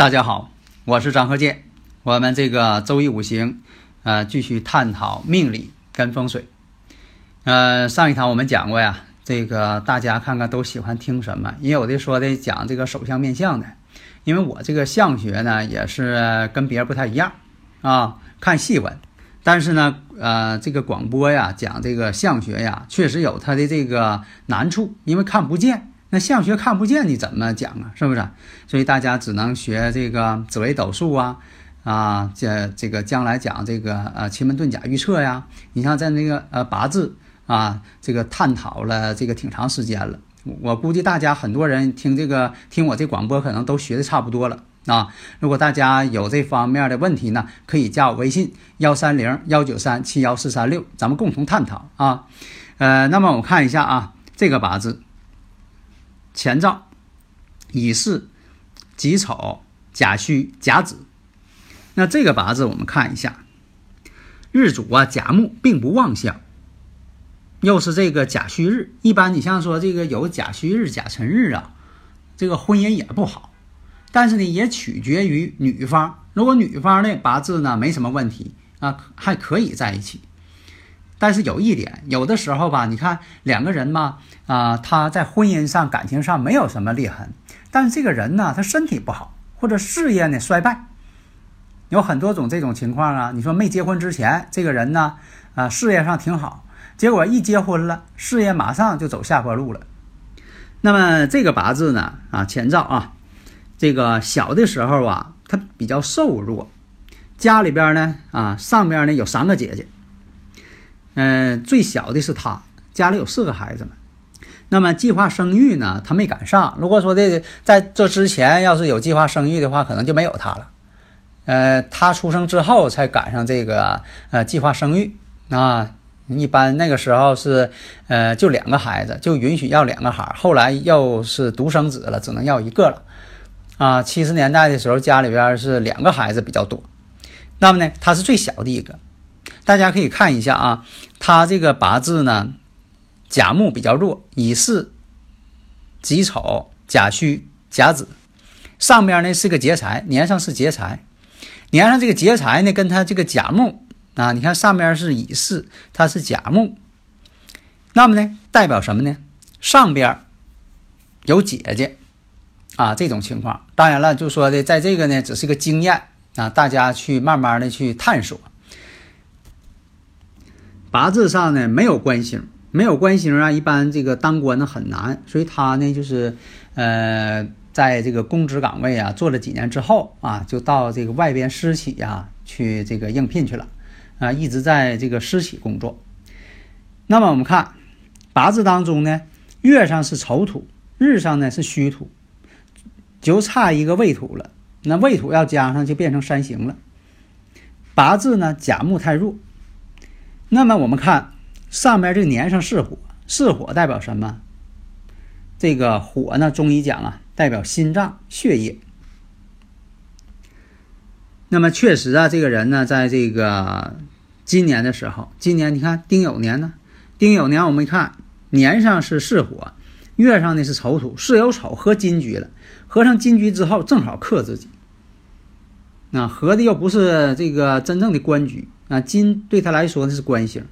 大家好，我是张和建。我们这个周易五行，呃，继续探讨命理跟风水。呃，上一堂我们讲过呀，这个大家看看都喜欢听什么？也有的说的讲这个手相面相的，因为我这个相学呢也是跟别人不太一样啊，看细纹。但是呢，呃，这个广播呀讲这个相学呀，确实有它的这个难处，因为看不见。那相学看不见，你怎么讲啊？是不是？所以大家只能学这个紫微斗数啊，啊，这这个将来讲这个呃奇门遁甲预测呀。你像在那个呃八字啊，这个探讨了这个挺长时间了。我估计大家很多人听这个听我这广播，可能都学的差不多了啊。如果大家有这方面的问题呢，可以加我微信幺三零幺九三七幺四三六，咱们共同探讨啊。呃，那么我看一下啊，这个八字。前兆：乙巳、己丑、甲戌、甲子。那这个八字我们看一下，日主啊甲木并不旺相，又是这个甲戌日。一般你像说这个有甲戌日、甲辰日啊，这个婚姻也不好。但是呢，也取决于女方。如果女方的八字呢没什么问题啊，还可以在一起。但是有一点，有的时候吧，你看两个人嘛，啊，他在婚姻上、感情上没有什么裂痕，但是这个人呢，他身体不好，或者事业呢衰败，有很多种这种情况啊。你说没结婚之前，这个人呢，啊，事业上挺好，结果一结婚了，事业马上就走下坡路了。那么这个八字呢，啊，前兆啊，这个小的时候啊，他比较瘦弱，家里边呢，啊，上边呢有三个姐姐。嗯，最小的是他，家里有四个孩子们。那么计划生育呢，他没赶上。如果说这在这之前要是有计划生育的话，可能就没有他了。呃，他出生之后才赶上这个呃计划生育啊。一般那个时候是呃就两个孩子，就允许要两个孩儿后来又是独生子了，只能要一个了。啊，七十年代的时候家里边是两个孩子比较多。那么呢，他是最小的一个。大家可以看一下啊，他这个八字呢，甲木比较弱，乙巳、己丑、甲戌、甲子，上边呢是个劫财，年上是劫财，年上这个劫财呢，跟他这个甲木啊，你看上边是乙巳，它是甲木，那么呢代表什么呢？上边有姐姐啊，这种情况，当然了，就说的在这个呢，只是个经验啊，大家去慢慢的去探索。八字上呢没有官星，没有官星啊，一般这个当官呢很难，所以他呢就是，呃，在这个公职岗位啊做了几年之后啊，就到这个外边私企呀去这个应聘去了，啊，一直在这个私企工作。那么我们看八字当中呢，月上是丑土，日上呢是戌土，就差一个未土了。那未土要加上就变成三刑了。八字呢甲木太弱。那么我们看上面这年上是火，是火代表什么？这个火呢，中医讲啊，代表心脏血液。那么确实啊，这个人呢，在这个今年的时候，今年你看丁酉年呢，丁酉年我们看年上是巳火，月上呢是丑土，巳酉丑合金局了，合上金局之后正好克自己。那合的又不是这个真正的官局。啊，金对他来说那是官星，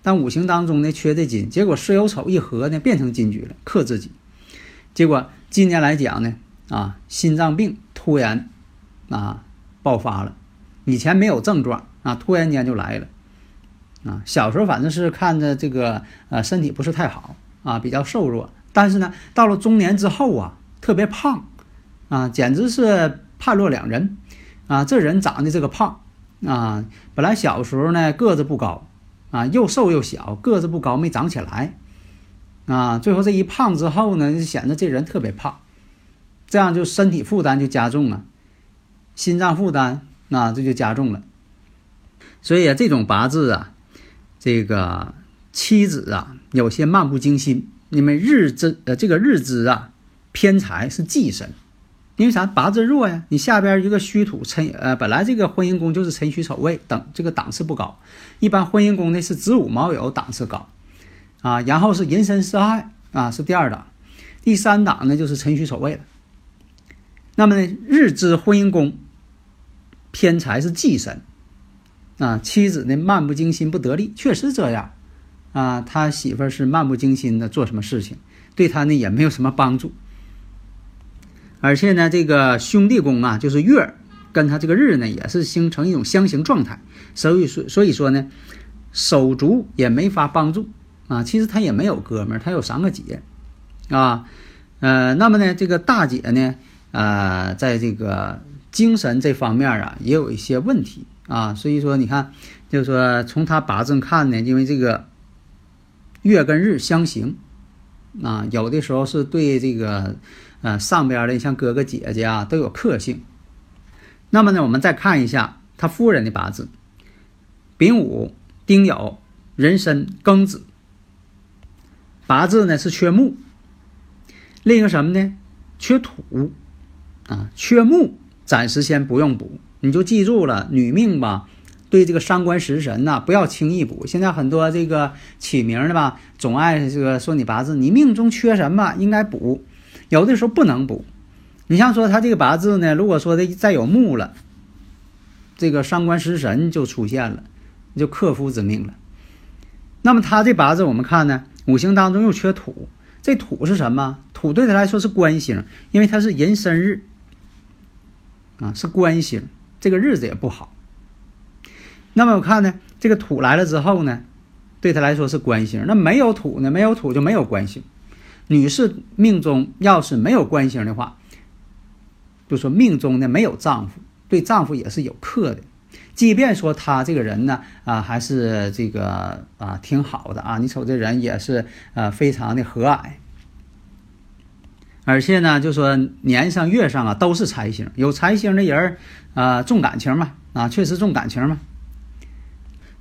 但五行当中呢缺这金，结果巳酉丑一合呢变成金局了，克自己。结果今年来讲呢，啊，心脏病突然啊爆发了，以前没有症状啊，突然间就来了。啊，小时候反正是看着这个呃身体不是太好啊，比较瘦弱，但是呢到了中年之后啊特别胖，啊简直是判若两人，啊这人长得这个胖。啊，本来小时候呢个子不高，啊又瘦又小，个子不高没长起来，啊最后这一胖之后呢，就显得这人特别胖，这样就身体负担就加重了，心脏负担那这就加重了，所以啊这种八字啊，这个妻子啊有些漫不经心，因为日支呃这个日支啊偏财是忌神。因为啥？八字弱呀，你下边一个虚土辰，呃，本来这个婚姻宫就是辰戌丑未等，这个档次不高。一般婚姻宫呢是子午卯酉档次高，啊，然后是寅申巳亥啊是第二档，第三档呢就是辰戌丑未了。那么呢，日支婚姻宫偏财是忌神，啊，妻子呢漫不经心不得力，确实这样，啊，他媳妇是漫不经心的做什么事情，对他呢也没有什么帮助。而且呢，这个兄弟宫啊，就是月跟他这个日呢，也是形成一种相刑状态，所以说所以说呢，手足也没法帮助啊。其实他也没有哥们儿，他有三个姐啊，呃，那么呢，这个大姐呢，呃，在这个精神这方面啊，也有一些问题啊。所以说，你看，就是说从他八字看呢，因为这个月跟日相刑啊，有的时候是对这个。啊，上边的像哥哥姐姐啊，都有克性。那么呢，我们再看一下他夫人的八字：丙午、丁酉、壬申、庚子。八字呢是缺木，另一个什么呢？缺土啊，缺木，暂时先不用补。你就记住了，女命吧，对这个伤官食神呐，不要轻易补。现在很多这个起名的吧，总爱这个说你八字，你命中缺什么，应该补。有的时候不能补，你像说他这个八字呢，如果说的再有木了，这个伤官食神就出现了，就克夫之命了。那么他这八字我们看呢，五行当中又缺土，这土是什么？土对他来说是官星，因为他是寅申日啊，是官星，这个日子也不好。那么我看呢，这个土来了之后呢，对他来说是官星。那没有土呢，没有土就没有官星。女士命中要是没有官星的话，就说命中呢没有丈夫，对丈夫也是有克的。即便说她这个人呢啊还是这个啊挺好的啊，你瞅这人也是呃非常的和蔼，而且呢就说年上月上啊都是财星，有财星的人儿啊重感情嘛啊确实重感情嘛。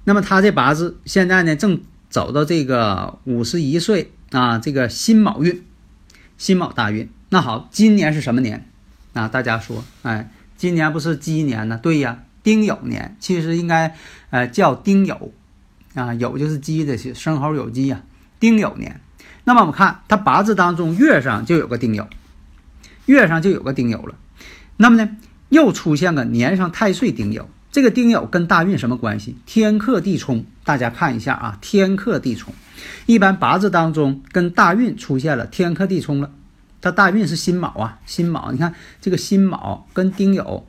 那么他这八字现在呢正走到这个五十一岁。啊，这个辛卯运，辛卯大运。那好，今年是什么年？啊，大家说，哎，今年不是鸡年呢？对呀，丁酉年，其实应该，呃，叫丁酉，啊，酉就是鸡的，生猴酉鸡呀，丁酉年。那么我们看他八字当中月上就有个丁酉，月上就有个丁酉了。那么呢，又出现个年上太岁丁酉。这个丁酉跟大运什么关系？天克地冲，大家看一下啊，天克地冲。一般八字当中跟大运出现了天克地冲了，它大运是辛卯啊，辛卯，你看这个辛卯跟丁酉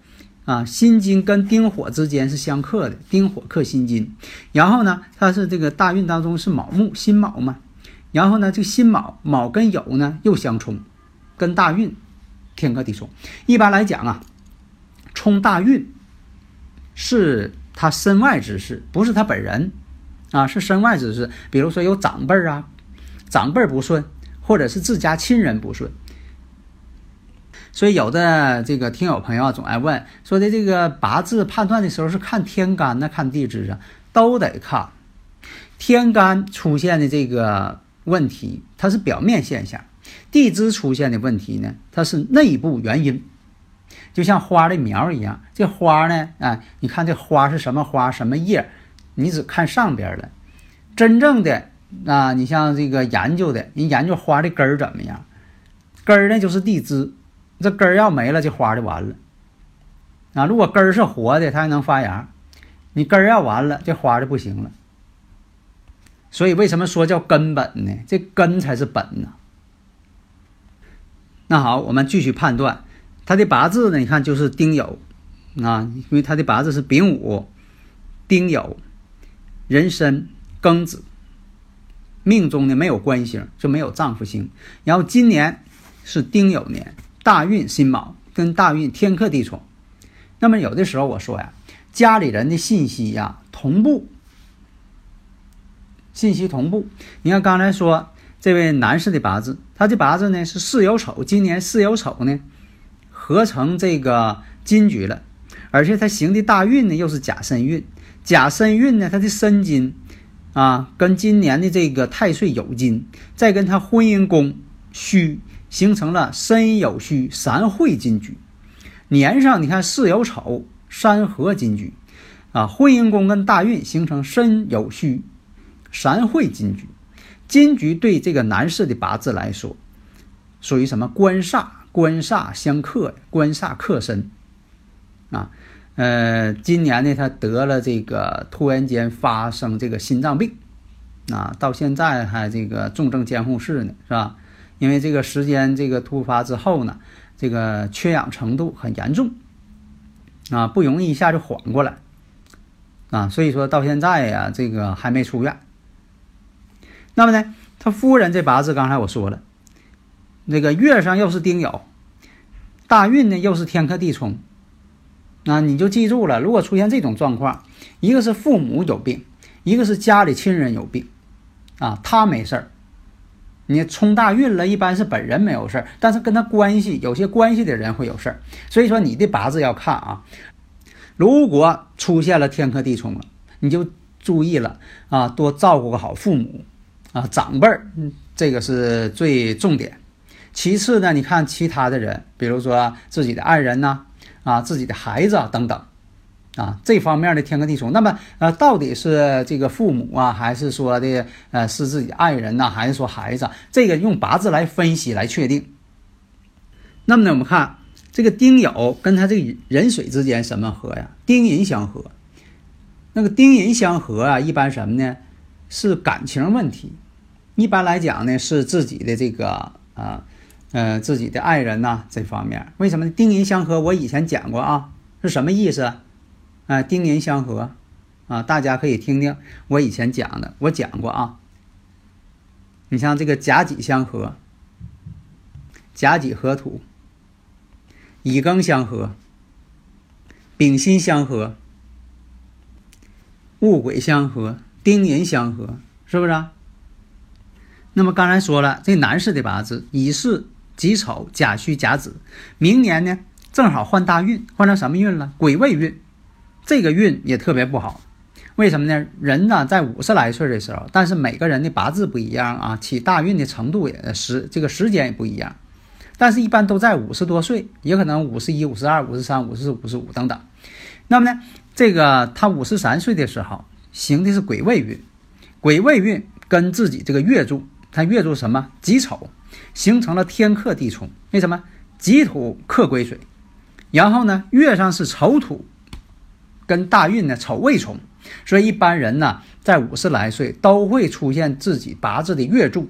啊，辛金跟丁火之间是相克的，丁火克辛金。然后呢，它是这个大运当中是卯木，辛卯嘛。然后呢，这个辛卯卯跟酉呢又相冲，跟大运天克地冲。一般来讲啊，冲大运。是他身外之事，不是他本人，啊，是身外之事。比如说有长辈儿啊，长辈儿不顺，或者是自家亲人不顺。所以有的这个听友朋友啊，总爱问说的这个八字判断的时候是看天干呢，看地支啊，都得看。天干出现的这个问题，它是表面现象；地支出现的问题呢，它是内部原因。就像花的苗一样，这花呢，哎，你看这花是什么花，什么叶，你只看上边的，真正的啊，你像这个研究的，人研究花的根儿怎么样，根儿呢就是地支，这根儿要没了，这花就完了。啊，如果根儿是活的，它还能发芽，你根儿要完了，这花就不行了。所以为什么说叫根本呢？这根才是本呢。那好，我们继续判断。他的八字呢？你看就是丁酉，啊，因为他的八字是丙午、丁酉、壬申、庚子，命中呢没有官星，就没有丈夫星。然后今年是丁酉年，大运辛卯跟大运天克地冲。那么有的时候我说呀，家里人的信息呀同步，信息同步。你看刚才说这位男士的八字，他的八字呢是巳酉丑，今年巳酉丑呢合成这个金局了，而且他行的大运呢又是甲申运，甲申运呢他的申金啊跟今年的这个太岁酉金，再跟他婚姻宫戌形成了申酉戌三会金局。年上你看巳酉丑三合金局，啊，婚姻宫跟大运形成申酉戌三会金局，金局对这个男士的八字来说，属于什么官煞？官煞相克，官煞克身，啊，呃，今年呢他得了这个突然间发生这个心脏病，啊，到现在还这个重症监护室呢，是吧？因为这个时间这个突发之后呢。这个缺氧程度很严重，啊，不容易一下就缓过来，啊，所以说到现在呀，这个还没出院。那么呢，他夫人这八字刚才我说了，那个月上又是丁酉，大运呢又是天克地冲，那你就记住了，如果出现这种状况，一个是父母有病，一个是家里亲人有病，啊，他没事儿。你冲大运了，一般是本人没有事儿，但是跟他关系有些关系的人会有事儿。所以说你的八字要看啊，如果出现了天克地冲了，你就注意了啊，多照顾个好父母啊，长辈儿，这个是最重点。其次呢，你看其他的人，比如说自己的爱人呐，啊，自己的孩子啊等等。啊，这方面的天克地冲，那么呃，到底是这个父母啊，还是说的呃是自己爱人呐，还是说孩子？这个用八字来分析来确定。那么呢，我们看这个丁酉跟他这个壬水之间什么合呀？丁寅相合。那个丁寅相合啊，一般什么呢？是感情问题。一般来讲呢，是自己的这个啊呃自己的爱人呐这方面。为什么丁寅相合？我以前讲过啊，是什么意思？啊，丁寅相合，啊，大家可以听听我以前讲的，我讲过啊。你像这个甲己相合，甲己合土，乙庚相合，丙辛相合，戊癸相合，丁寅相合，是不是？啊？那么刚才说了，这男士的八字乙巳、己丑、甲戌、甲子，明年呢正好换大运，换成什么运了？癸未运。这个运也特别不好，为什么呢？人呢在五十来岁的时候，但是每个人的八字不一样啊，起大运的程度也时这个时间也不一样，但是一般都在五十多岁，也可能五十一、五十二、五十三、五十四、五十五等等。那么呢，这个他五十三岁的时候行的是癸未运，癸未运跟自己这个月柱，他月柱什么己丑，形成了天克地冲。为什么？己土克癸水，然后呢，月上是丑土。跟大运呢丑未冲，所以一般人呢在五十来岁都会出现自己八字的月柱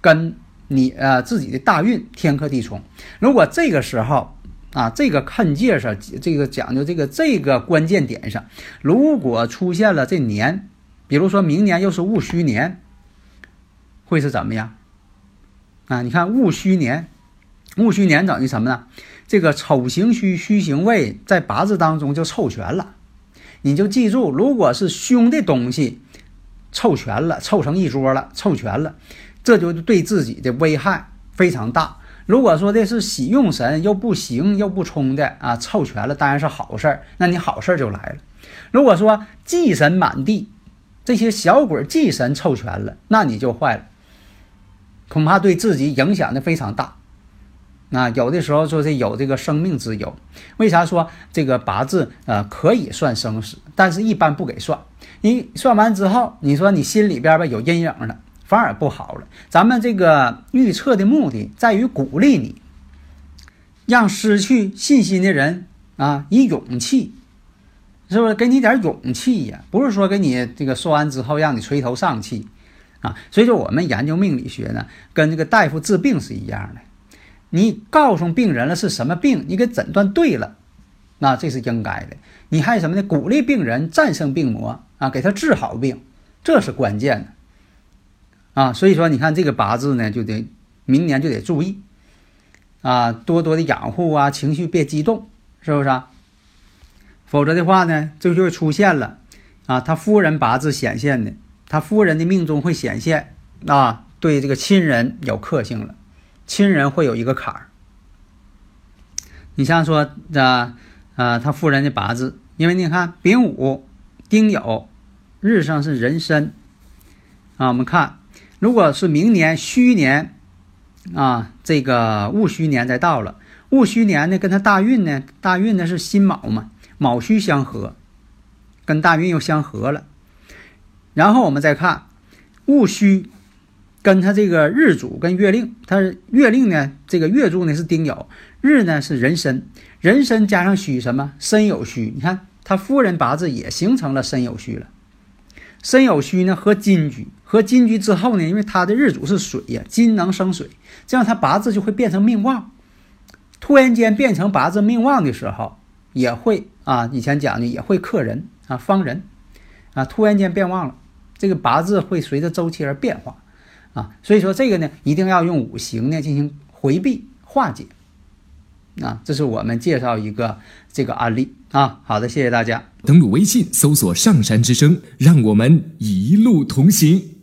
跟你呃自己的大运天克地冲。如果这个时候啊这个看界上这个讲究这个这个关键点上，如果出现了这年，比如说明年又是戊戌年，会是怎么样？啊，你看戊戌年，戊戌年等于什么呢？这个丑行戌，戌行未，在八字当中就凑全了。你就记住，如果是凶的东西凑全了，凑成一桌了，凑全了，这就对自己的危害非常大。如果说的是喜用神又不行又不冲的啊，凑全了当然是好事儿，那你好事儿就来了。如果说忌神满地，这些小鬼忌神凑全了，那你就坏了，恐怕对自己影响的非常大。那有的时候说是有这个生命之忧，为啥说这个八字呃可以算生死，但是一般不给算。你算完之后，你说你心里边吧有阴影了，反而不好了。咱们这个预测的目的在于鼓励你，让失去信心的人啊以勇气，是不是给你点勇气呀？不是说给你这个说完之后让你垂头丧气啊。所以说我们研究命理学呢，跟这个大夫治病是一样的。你告诉病人了是什么病，你给诊断对了，那这是应该的。你还有什么呢？鼓励病人战胜病魔啊，给他治好病，这是关键的啊。所以说，你看这个八字呢，就得明年就得注意啊，多多的养护啊，情绪别激动，是不是啊？否则的话呢，这就会出现了啊，他夫人八字显现的，他夫人的命中会显现啊，对这个亲人有克性了，亲人会有一个坎儿。你像说啊啊，他夫人的八字，因为你看丙午、丁酉，日上是壬申啊，我们看如果是明年戌年啊，这个戊戌年再到了，戊戌年呢，跟他大运呢，大运呢是辛卯嘛。卯戌相合，跟大运又相合了，然后我们再看戊戌，跟他这个日主跟月令，他月令呢，这个月柱呢是丁酉，日呢是壬申，壬申加上戌什么？申酉戌，你看他夫人八字也形成了申酉戌了，申酉戌呢和金局，和金局之后呢，因为他的日主是水呀，金能生水，这样他八字就会变成命旺，突然间变成八字命旺的时候。也会啊，以前讲的也会克人啊，方人啊，突然间变旺了，这个八字会随着周期而变化啊，所以说这个呢，一定要用五行呢进行回避化解啊，这是我们介绍一个这个案例啊。好的，谢谢大家。登录微信搜索“上山之声”，让我们一路同行。